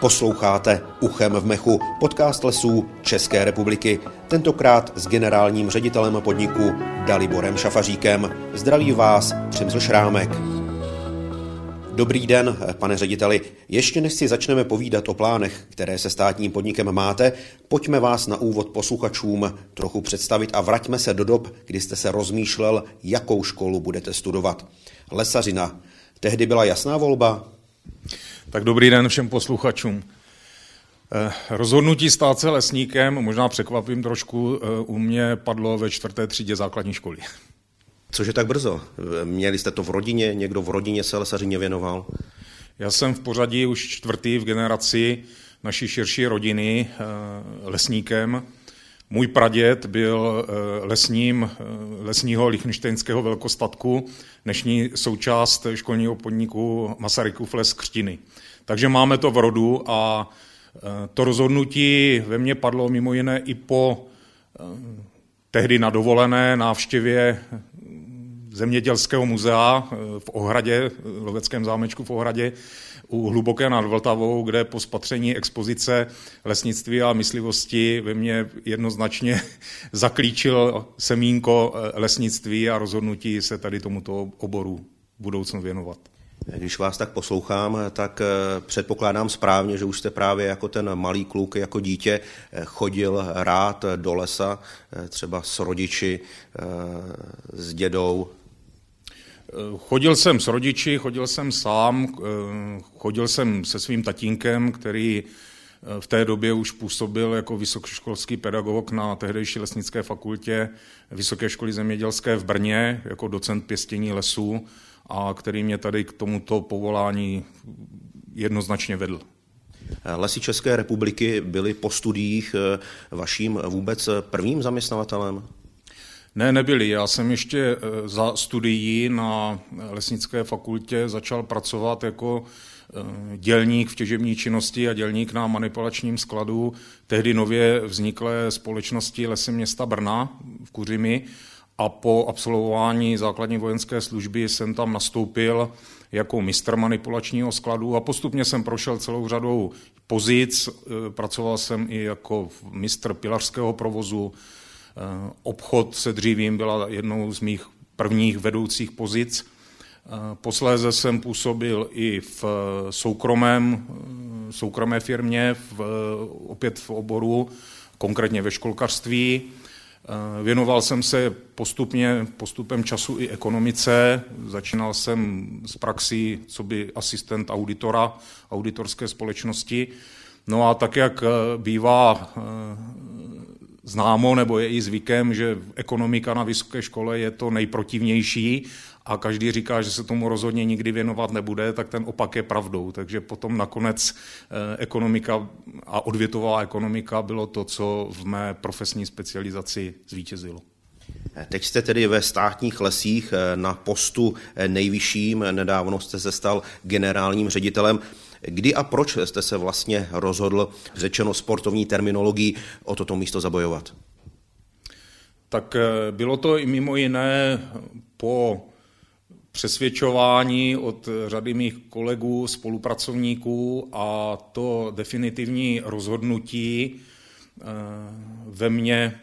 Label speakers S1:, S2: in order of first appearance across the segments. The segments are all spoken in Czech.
S1: Posloucháte Uchem v mechu, podcast lesů České republiky, tentokrát s generálním ředitelem podniku Daliborem Šafaříkem. Zdraví vás Přemysl Šrámek. Dobrý den, pane řediteli. Ještě než si začneme povídat o plánech, které se státním podnikem máte, pojďme vás na úvod posluchačům trochu představit a vraťme se do dob, kdy jste se rozmýšlel, jakou školu budete studovat. Lesařina. Tehdy byla jasná volba?
S2: Tak dobrý den všem posluchačům. Eh, rozhodnutí stát se lesníkem, možná překvapím trošku, eh, u mě padlo ve čtvrté třídě základní školy.
S1: Cože tak brzo? Měli jste to v rodině? Někdo v rodině se lesařině věnoval?
S2: Já jsem v pořadí už čtvrtý v generaci naší širší rodiny eh, lesníkem. Můj praděd byl lesním, lesního lichtenštejnského velkostatku, dnešní součást školního podniku Masarykův les Křtiny. Takže máme to v rodu a e, to rozhodnutí ve mně padlo mimo jiné i po tehdy na dovolené návštěvě zemědělského muzea e, v Ohradě, v Loveckém zámečku v Ohradě, u Hluboké nad Vltavou, kde po spatření expozice lesnictví a myslivosti ve mně jednoznačně zaklíčil semínko lesnictví a rozhodnutí se tady tomuto oboru budoucnu věnovat.
S1: Když vás tak poslouchám, tak eh, předpokládám správně, že už jste právě jako ten malý kluk, jako dítě eh, chodil rád do lesa, eh, třeba s rodiči, s dědou.
S2: Chodil jsem s rodiči, chodil jsem sám, chodil jsem se svým tatínkem, který v té době už působil jako vysokoškolský pedagog na tehdejší lesnické fakultě Vysoké školy zemědělské v Brně, jako docent pěstění lesů a který mě tady k tomuto povolání jednoznačně vedl.
S1: Lesy České republiky byly po studiích eh, vaším vůbec prvním zaměstnavatelem?
S2: Ne, nebyli. Já jsem ještě eh, za studií na lesnické fakultě začal pracovat jako eh, dělník v těžební činnosti a dělník na manipulačním skladu tehdy nově vzniklé společnosti Lesy města Brna v Kuřimi a po absolvování základní vojenské služby jsem tam nastoupil jako mistr manipulačního skladu a postupně jsem prošel celou řadou pozic. Pracoval jsem i jako mistr pilařského provozu. E, obchod se dřívím byla jednou z mých prvních vedoucích pozic. E, posléze jsem působil i v soukromém, soukromé firmě, v, opět v oboru, konkrétně ve školkařství. Eh, věnoval jsem se postupně, postupem času i ekonomice. Začínal jsem z praxí, co by asistent auditora, auditorské společnosti. No a tak, jak eh, bývá eh, známo, nebo je i zvykem, že ekonomika na vysoké škole je to nejprotivnější a každý říká, že se tomu rozhodně nikdy věnovat nebude, tak ten opak je pravdou. Takže potom nakonec eh, ekonomika a odvětová ekonomika bylo to, co v mé profesní specializaci zvítězilo.
S1: Teď jste tedy ve státních lesích eh, na postu eh, nejvyšším, nedávno jste se stal generálním ředitelem. Kdy a proč jste se vlastně rozhodl, řečeno sportovní terminologií, o toto místo zabojovat?
S2: Tak bylo to i mimo jiné po přesvědčování od řady mých kolegů, spolupracovníků a to definitivní rozhodnutí eh, ve mně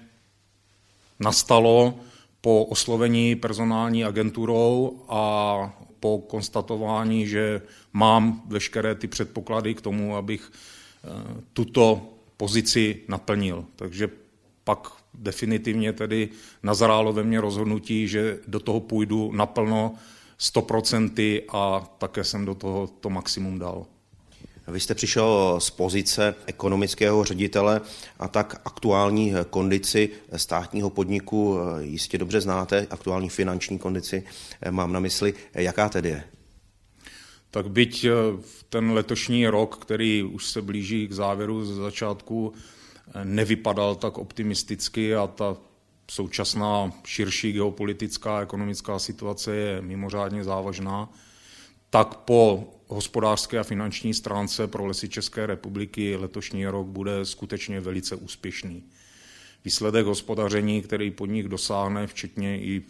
S2: nastalo po oslovení personální agenturou a po konstatování, že mám veškeré ty předpoklady k tomu, abych eh, tuto pozici naplnil. Takže pak definitivně tedy nazrálo ve mně rozhodnutí, že do toho půjdu naplno 100% a také jsem do toho to maximum dal.
S1: Vy jste přišel z pozice ekonomického ředitele a tak aktuální kondici státního podniku jistě dobře znáte, aktuální finanční kondici mám na mysli. Jaká tedy je?
S2: Tak byť eh, ten letošní rok, který už se blíží k závěru z začátku, eh, nevypadal tak optimisticky a ta současná širší geopolitická a ekonomická situace je mimořádně závažná, tak po hospodářské a finanční stránce pro lesy České republiky letošní rok bude skutečně velice úspěšný. Výsledek hospodaření, který podnik dosáhne, včetně i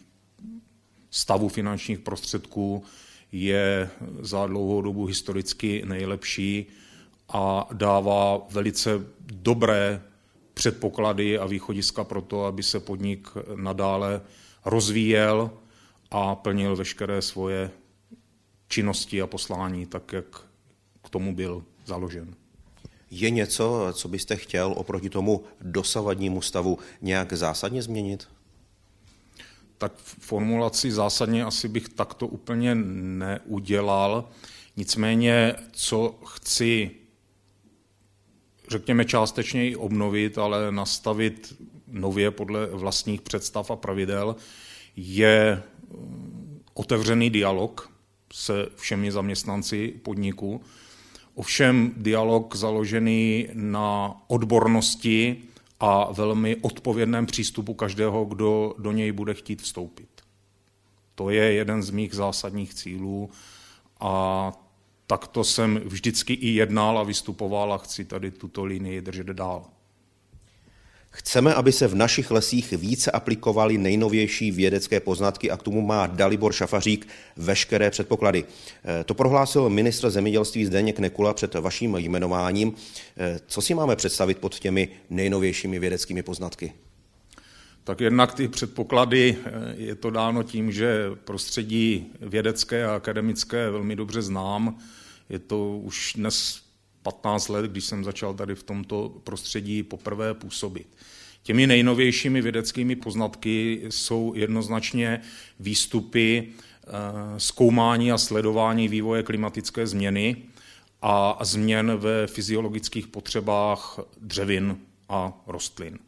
S2: stavu finančních prostředků, je za dlouhou dobu historicky nejlepší a dává velice dobré předpoklady a východiska pro to, aby se podnik nadále rozvíjel a plnil veškeré svoje činnosti a poslání, tak jak k tomu byl založen.
S1: Je něco, co byste chtěl oproti tomu dosavadnímu stavu nějak zásadně změnit?
S2: Tak formulaci zásadně asi bych takto úplně neudělal. Nicméně, co chci, řekněme, částečně i obnovit, ale nastavit nově podle vlastních představ a pravidel, je otevřený dialog se všemi zaměstnanci podniku, ovšem dialog založený na odbornosti a velmi odpovědném přístupu každého, kdo do něj bude chtít vstoupit. To je jeden z mých zásadních cílů a takto jsem vždycky i jednal a vystupoval a chci tady tuto linii držet dál.
S1: Chceme, aby se v našich lesích více aplikovaly nejnovější vědecké poznatky a k tomu má Dalibor Šafařík veškeré předpoklady. Eh, to prohlásil ministr zemědělství Zdeněk Nekula před vaším jmenováním. Eh, co si máme představit pod těmi nejnovějšími vědeckými poznatky?
S2: Tak jednak ty předpoklady eh, je to dáno tím, že prostředí vědecké a akademické velmi dobře znám. Je to už dnes 15 let, když jsem začal tady v tomto prostředí poprvé působit. Těmi nejnovějšími vědeckými poznatky jsou jednoznačně výstupy eh, zkoumání a sledování vývoje klimatické změny a změn ve fyziologických potřebách dřevin a rostlin.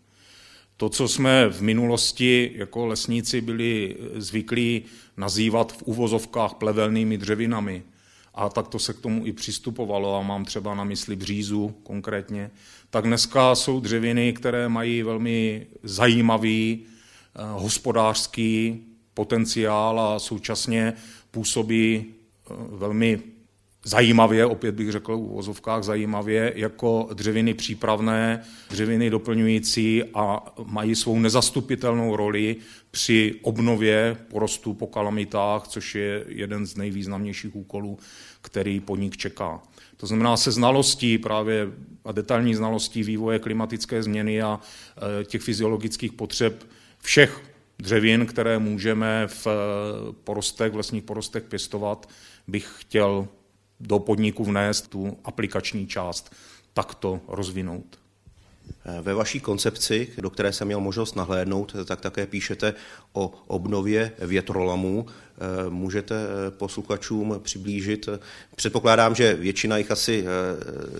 S2: To, co jsme v minulosti jako lesníci byli zvyklí nazývat v uvozovkách plevelnými dřevinami, a tak to se k tomu i přistupovalo a mám třeba na mysli břízu konkrétně, tak dneska jsou dřeviny, které mají velmi zajímavý eh, hospodářský potenciál a současně působí eh, velmi zajímavě, opět bych řekl v uvozovkách zajímavě, jako dřeviny přípravné, dřeviny doplňující a mají svou nezastupitelnou roli při obnově porostu po kalamitách, což je jeden z nejvýznamnějších úkolů, který podnik čeká. To znamená se znalostí právě a detailní znalostí vývoje klimatické změny a e, těch fyziologických potřeb všech dřevin, které můžeme v e, porostech, v lesních porostech pěstovat, bych chtěl do podniku vnést tu aplikační část, takto rozvinout.
S1: Ve vaší koncepci, do které jsem měl možnost nahlédnout, tak také píšete o obnově větrolamů. Můžete posluchačům přiblížit, předpokládám, že většina jich asi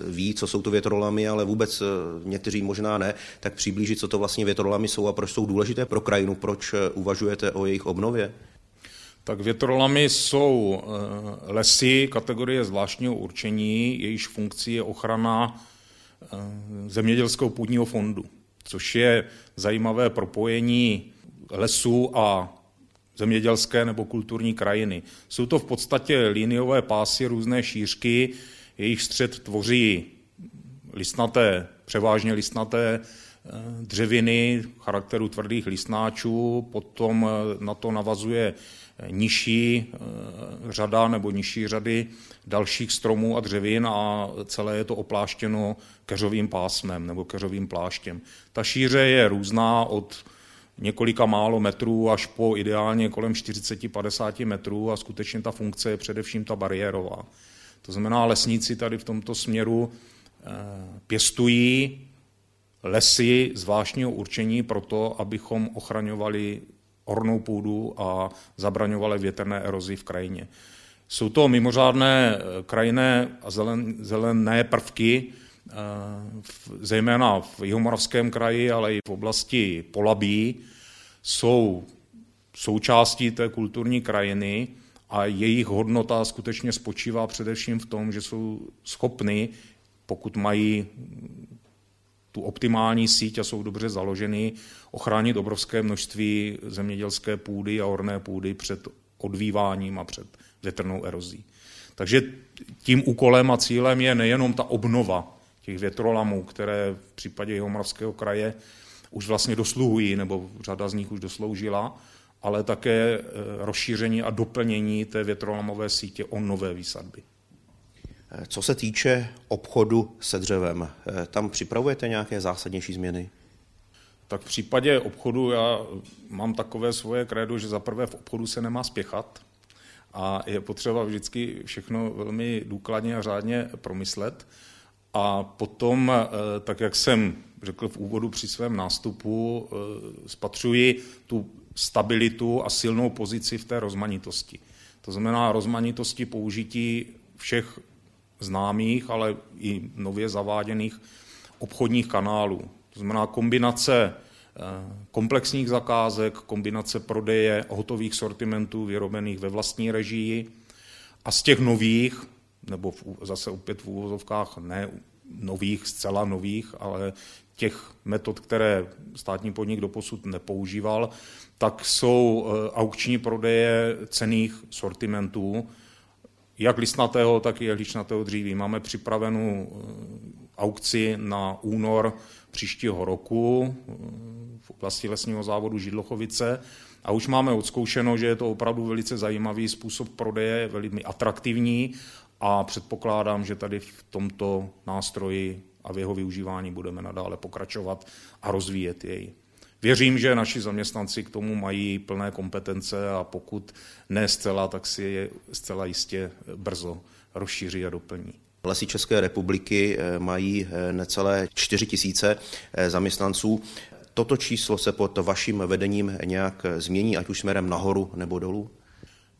S1: ví, co jsou to větrolamy, ale vůbec někteří možná ne, tak přiblížit, co to vlastně větrolamy jsou a proč jsou důležité pro krajinu, proč uvažujete o jejich obnově?
S2: Tak větrolamy jsou eh, lesy kategorie zvláštního určení, jejíž funkcí je ochrana eh, zemědělského půdního fondu, což je zajímavé propojení lesů a zemědělské nebo kulturní krajiny. Jsou to v podstatě liniové pásy různé šířky, jejich střed tvoří listnaté, převážně listnaté eh, dřeviny charakteru tvrdých listnáčů, potom na to navazuje nižší eh, řada nebo nižší řady dalších stromů a dřevin a celé je to opláštěno keřovým pásmem nebo keřovým pláštěm. Ta šíře je různá od několika málo metrů až po ideálně kolem 40-50 metrů a skutečně ta funkce je především ta bariérová. To znamená, lesníci tady v tomto směru eh, pěstují lesy zvláštního určení proto, abychom ochraňovali ornou půdu a zabraňovaly větrné erozi v krajině. Jsou to mimořádné eh, krajinné a zelen, zelené prvky, eh, zejména v Jihomoravském kraji, ale i v oblasti Polabí, jsou součástí té kulturní krajiny a jejich hodnota skutečně spočívá především v tom, že jsou schopny, pokud mají tu optimální síť a jsou dobře založeny, ochránit obrovské množství zemědělské půdy a orné půdy před odvíváním a před větrnou erozí. Takže tím úkolem a cílem je nejenom ta obnova těch větrolamů, které v případě Jihomoravského kraje už vlastně dosluhují, nebo řada z nich už dosloužila, ale také eh, rozšíření a doplnění té větrolamové sítě o nové výsadby.
S1: Co se týče obchodu se dřevem, tam připravujete nějaké zásadnější změny?
S2: Tak v případě obchodu já mám takové svoje krédo, že zaprvé v obchodu se nemá spěchat a je potřeba vždycky všechno velmi důkladně a řádně promyslet. A potom, eh, tak jak jsem řekl v úvodu při svém nástupu, eh, spatřuji tu stabilitu a silnou pozici v té rozmanitosti. To znamená rozmanitosti použití všech známých, ale i nově zaváděných obchodních kanálů. To znamená kombinace eh, komplexních zakázek, kombinace prodeje hotových sortimentů vyrobených ve vlastní režii a z těch nových, nebo v, zase opět v úvozovkách ne nových, zcela nových, ale těch metod, které státní podnik doposud nepoužíval, tak jsou eh, aukční prodeje cených sortimentů, jak listnatého, tak i jehličnatého dříví. Máme připravenou eh, aukci na únor příštího roku eh, v oblasti lesního závodu Židlochovice a už máme odzkoušeno, že je to opravdu velice zajímavý způsob prodeje, velmi atraktivní a předpokládám, že tady v tomto nástroji a v jeho využívání budeme nadále pokračovat a rozvíjet jej. Věřím, že naši zaměstnanci k tomu mají plné kompetence a pokud ne zcela, tak si je zcela jistě brzo rozšíří a doplní.
S1: Lesy České republiky eh, mají eh, necelé 4 tisíce eh, zaměstnanců. Toto číslo se pod vaším vedením nějak změní, ať už směrem nahoru nebo dolů?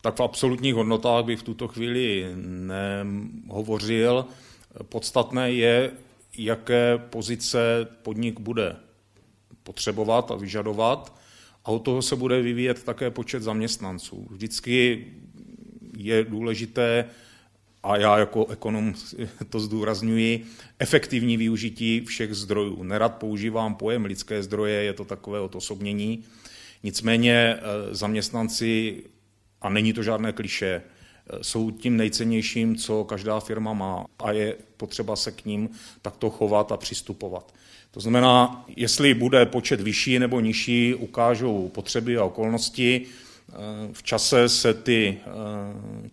S2: Tak v absolutních hodnotách bych v tuto chvíli nehovořil. Podstatné je, jaké pozice podnik bude potřebovat a vyžadovat a od toho se bude vyvíjet také počet zaměstnanců. Vždycky je důležité, a já jako ekonom to zdůrazňuji, efektivní využití všech zdrojů. Nerad používám pojem lidské zdroje, je to takové odosobnění. Nicméně eh, zaměstnanci, a není to žádné kliše, eh, jsou tím nejcennějším, co každá firma má a je potřeba se k ním takto chovat a přistupovat. To znamená, jestli bude počet vyšší nebo nižší, ukážou potřeby a okolnosti. Eh, v čase se ty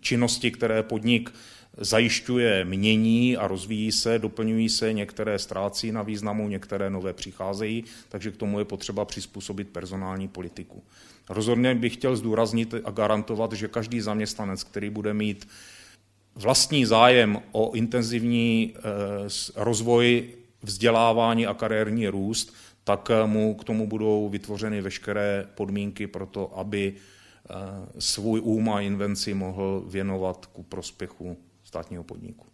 S2: činnosti, které podnik zajišťuje mění a rozvíjí se, doplňují se, některé ztrácí na významu, některé nové přicházejí, takže k tomu je potřeba přizpůsobit personální politiku. Rozhodně bych chtěl zdůraznit a garantovat, že každý zaměstnanec, který bude mít vlastní zájem o intenzivní eh, rozvoj vzdělávání a kariérní růst, tak mu k tomu budou vytvořeny veškeré podmínky pro to, aby eh, svůj úm a invenci mohl věnovat ku prospěchu státního podniku.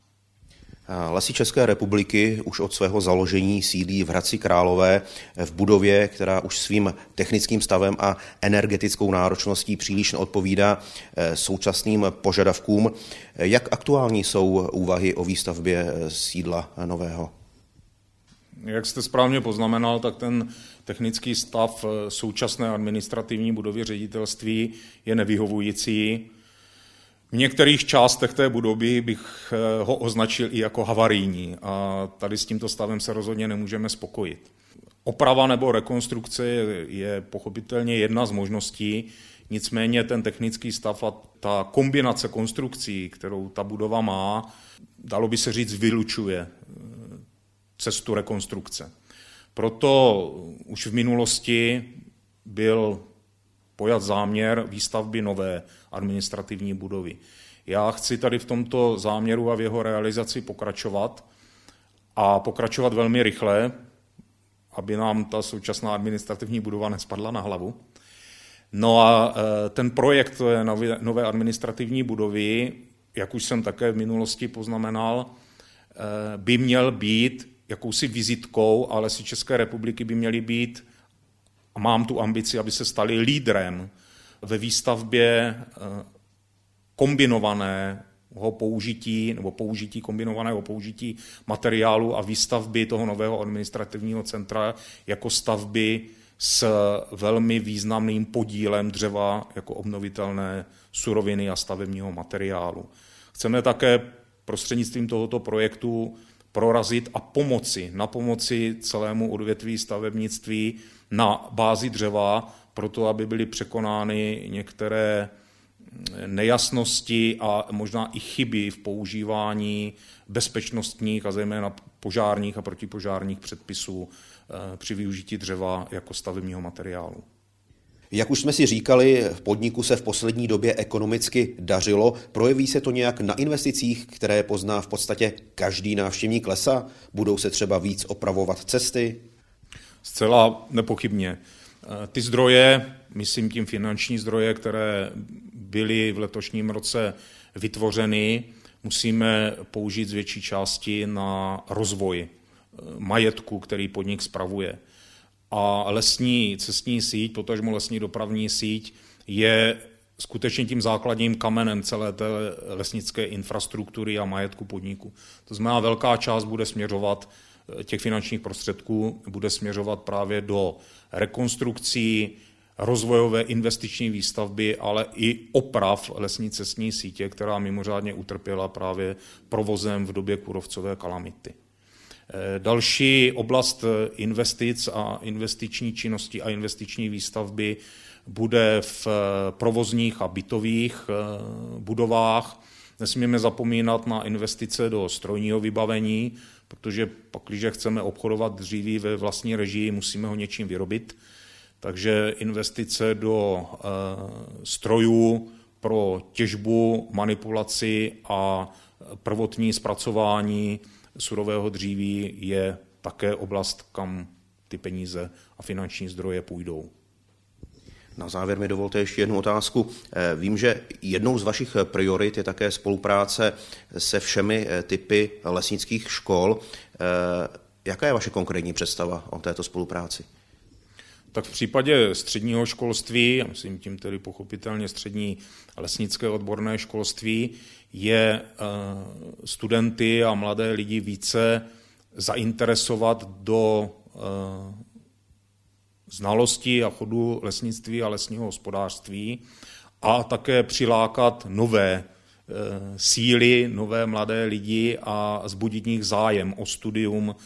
S1: Lesy České republiky už od svého založení sídlí v Hradci Králové v budově, která už svým technickým stavem a energetickou náročností příliš neodpovídá eh, současným požadavkům. Jak aktuální jsou úvahy o výstavbě eh, sídla nového?
S2: Jak jste správně poznamenal, tak ten technický stav eh, současné administrativní budovy ředitelství je nevyhovující. V některých částech té budovy bych eh, ho označil i jako havarijní a tady s tímto stavem se rozhodně nemůžeme spokojit. Oprava nebo rekonstrukce je pochopitelně jedna z možností, nicméně ten technický stav a ta kombinace konstrukcí, kterou ta budova má, dalo by se říct, vylučuje eh, cestu rekonstrukce. Proto už v minulosti byl pojat záměr výstavby nové administrativní budovy. Já chci tady v tomto záměru a v jeho realizaci pokračovat a pokračovat velmi rychle, aby nám ta současná administrativní budova nespadla na hlavu. No a e, ten projekt nové administrativní budovy, jak už jsem také v minulosti poznamenal, e, by měl být jakousi vizitkou, ale si České republiky by měly být a mám tu ambici, aby se stali lídrem ve výstavbě eh, kombinovaného použití nebo použití kombinovaného použití materiálu a výstavby toho nového administrativního centra jako stavby s velmi významným podílem dřeva jako obnovitelné suroviny a stavebního materiálu. Chceme také prostřednictvím tohoto projektu prorazit a pomoci, na pomoci celému odvětví stavebnictví na bázi dřeva, proto aby byly překonány některé nejasnosti a možná i chyby v používání bezpečnostních a zejména požárních a protipožárních předpisů eh, při využití dřeva jako stavebního materiálu.
S1: Jak už jsme si říkali, v podniku se v poslední době ekonomicky dařilo. Projeví se to nějak na investicích, které pozná v podstatě každý návštěvník lesa? Budou se třeba víc opravovat cesty?
S2: Zcela nepochybně. Eh, ty zdroje, myslím tím finanční zdroje, které byly v letošním roce vytvořeny, musíme použít z větší části na rozvoj eh, majetku, který podnik spravuje. A lesní cestní síť, potažmo lesní dopravní síť, je skutečně tím základním kamenem celé té lesnické infrastruktury a majetku podniku. To znamená, velká část bude směřovat eh, těch finančních prostředků bude směřovat právě do rekonstrukcí, rozvojové investiční výstavby, ale i oprav lesní cestní sítě, která mimořádně utrpěla právě provozem v době kurovcové kalamity. Eh, další oblast eh, investic a investiční činnosti a investiční výstavby bude v eh, provozních a bytových budovách. Nesmíme zapomínat na investice do strojního vybavení, protože pak, když chceme obchodovat dříví ve vlastní režii, musíme ho něčím vyrobit. Takže investice do strojů pro těžbu, manipulaci a prvotní zpracování surového dříví je také oblast, kam ty peníze a finanční zdroje půjdou.
S1: Na závěr mi dovolte ještě jednu otázku. Eh, vím, že jednou z vašich priorit je také spolupráce se všemi eh, typy lesnických škol. Eh, jaká je vaše konkrétní představa o této spolupráci?
S2: Tak v případě středního školství, a myslím tím tedy pochopitelně střední lesnické odborné školství, je eh, studenty a mladé lidi více zainteresovat do eh, znalosti a chodu lesnictví a lesního hospodářství a také přilákat nové eh, síly, nové mladé lidi a zbudit nich zájem o studium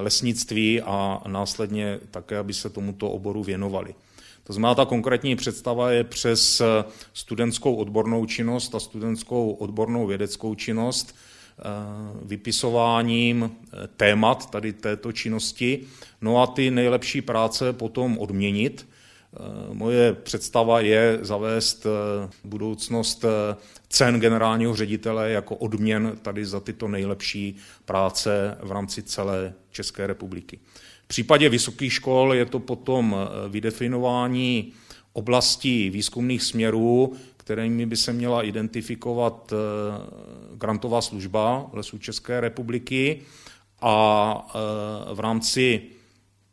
S2: lesnictví a následně také, aby se tomuto oboru věnovali. To znamená, ta konkrétní představa je přes studentskou odbornou činnost a studentskou odbornou vědeckou činnost, eh, vypisováním eh, témat tady této činnosti, no a ty nejlepší práce potom odměnit. Eh, moje představa je zavést budoucnost cen generálního ředitele jako odměn tady za tyto nejlepší práce v rámci celé České republiky případě vysokých škol je to potom eh, vydefinování oblastí výzkumných směrů, kterými by se měla identifikovat eh, grantová služba Lesů České republiky a eh, v rámci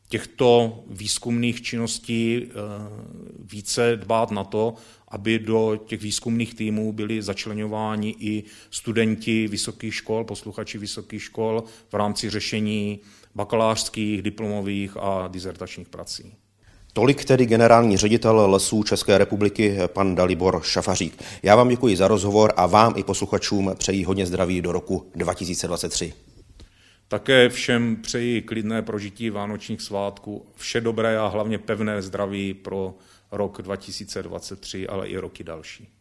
S2: těchto výzkumných činností více dbát na to, aby do těch výzkumných týmů byli začlenováni i studenti vysokých škol, posluchači vysokých škol v rámci řešení bakalářských, diplomových a dizertačních prací.
S1: Tolik tedy generální ředitel lesů České republiky, pan Dalibor Šafařík. Já vám děkuji za rozhovor a vám i posluchačům přeji hodně zdraví do roku 2023.
S2: Také všem přeji klidné prožití vánočních svátků, vše dobré a hlavně pevné zdraví pro rok 2023, ale i roky další.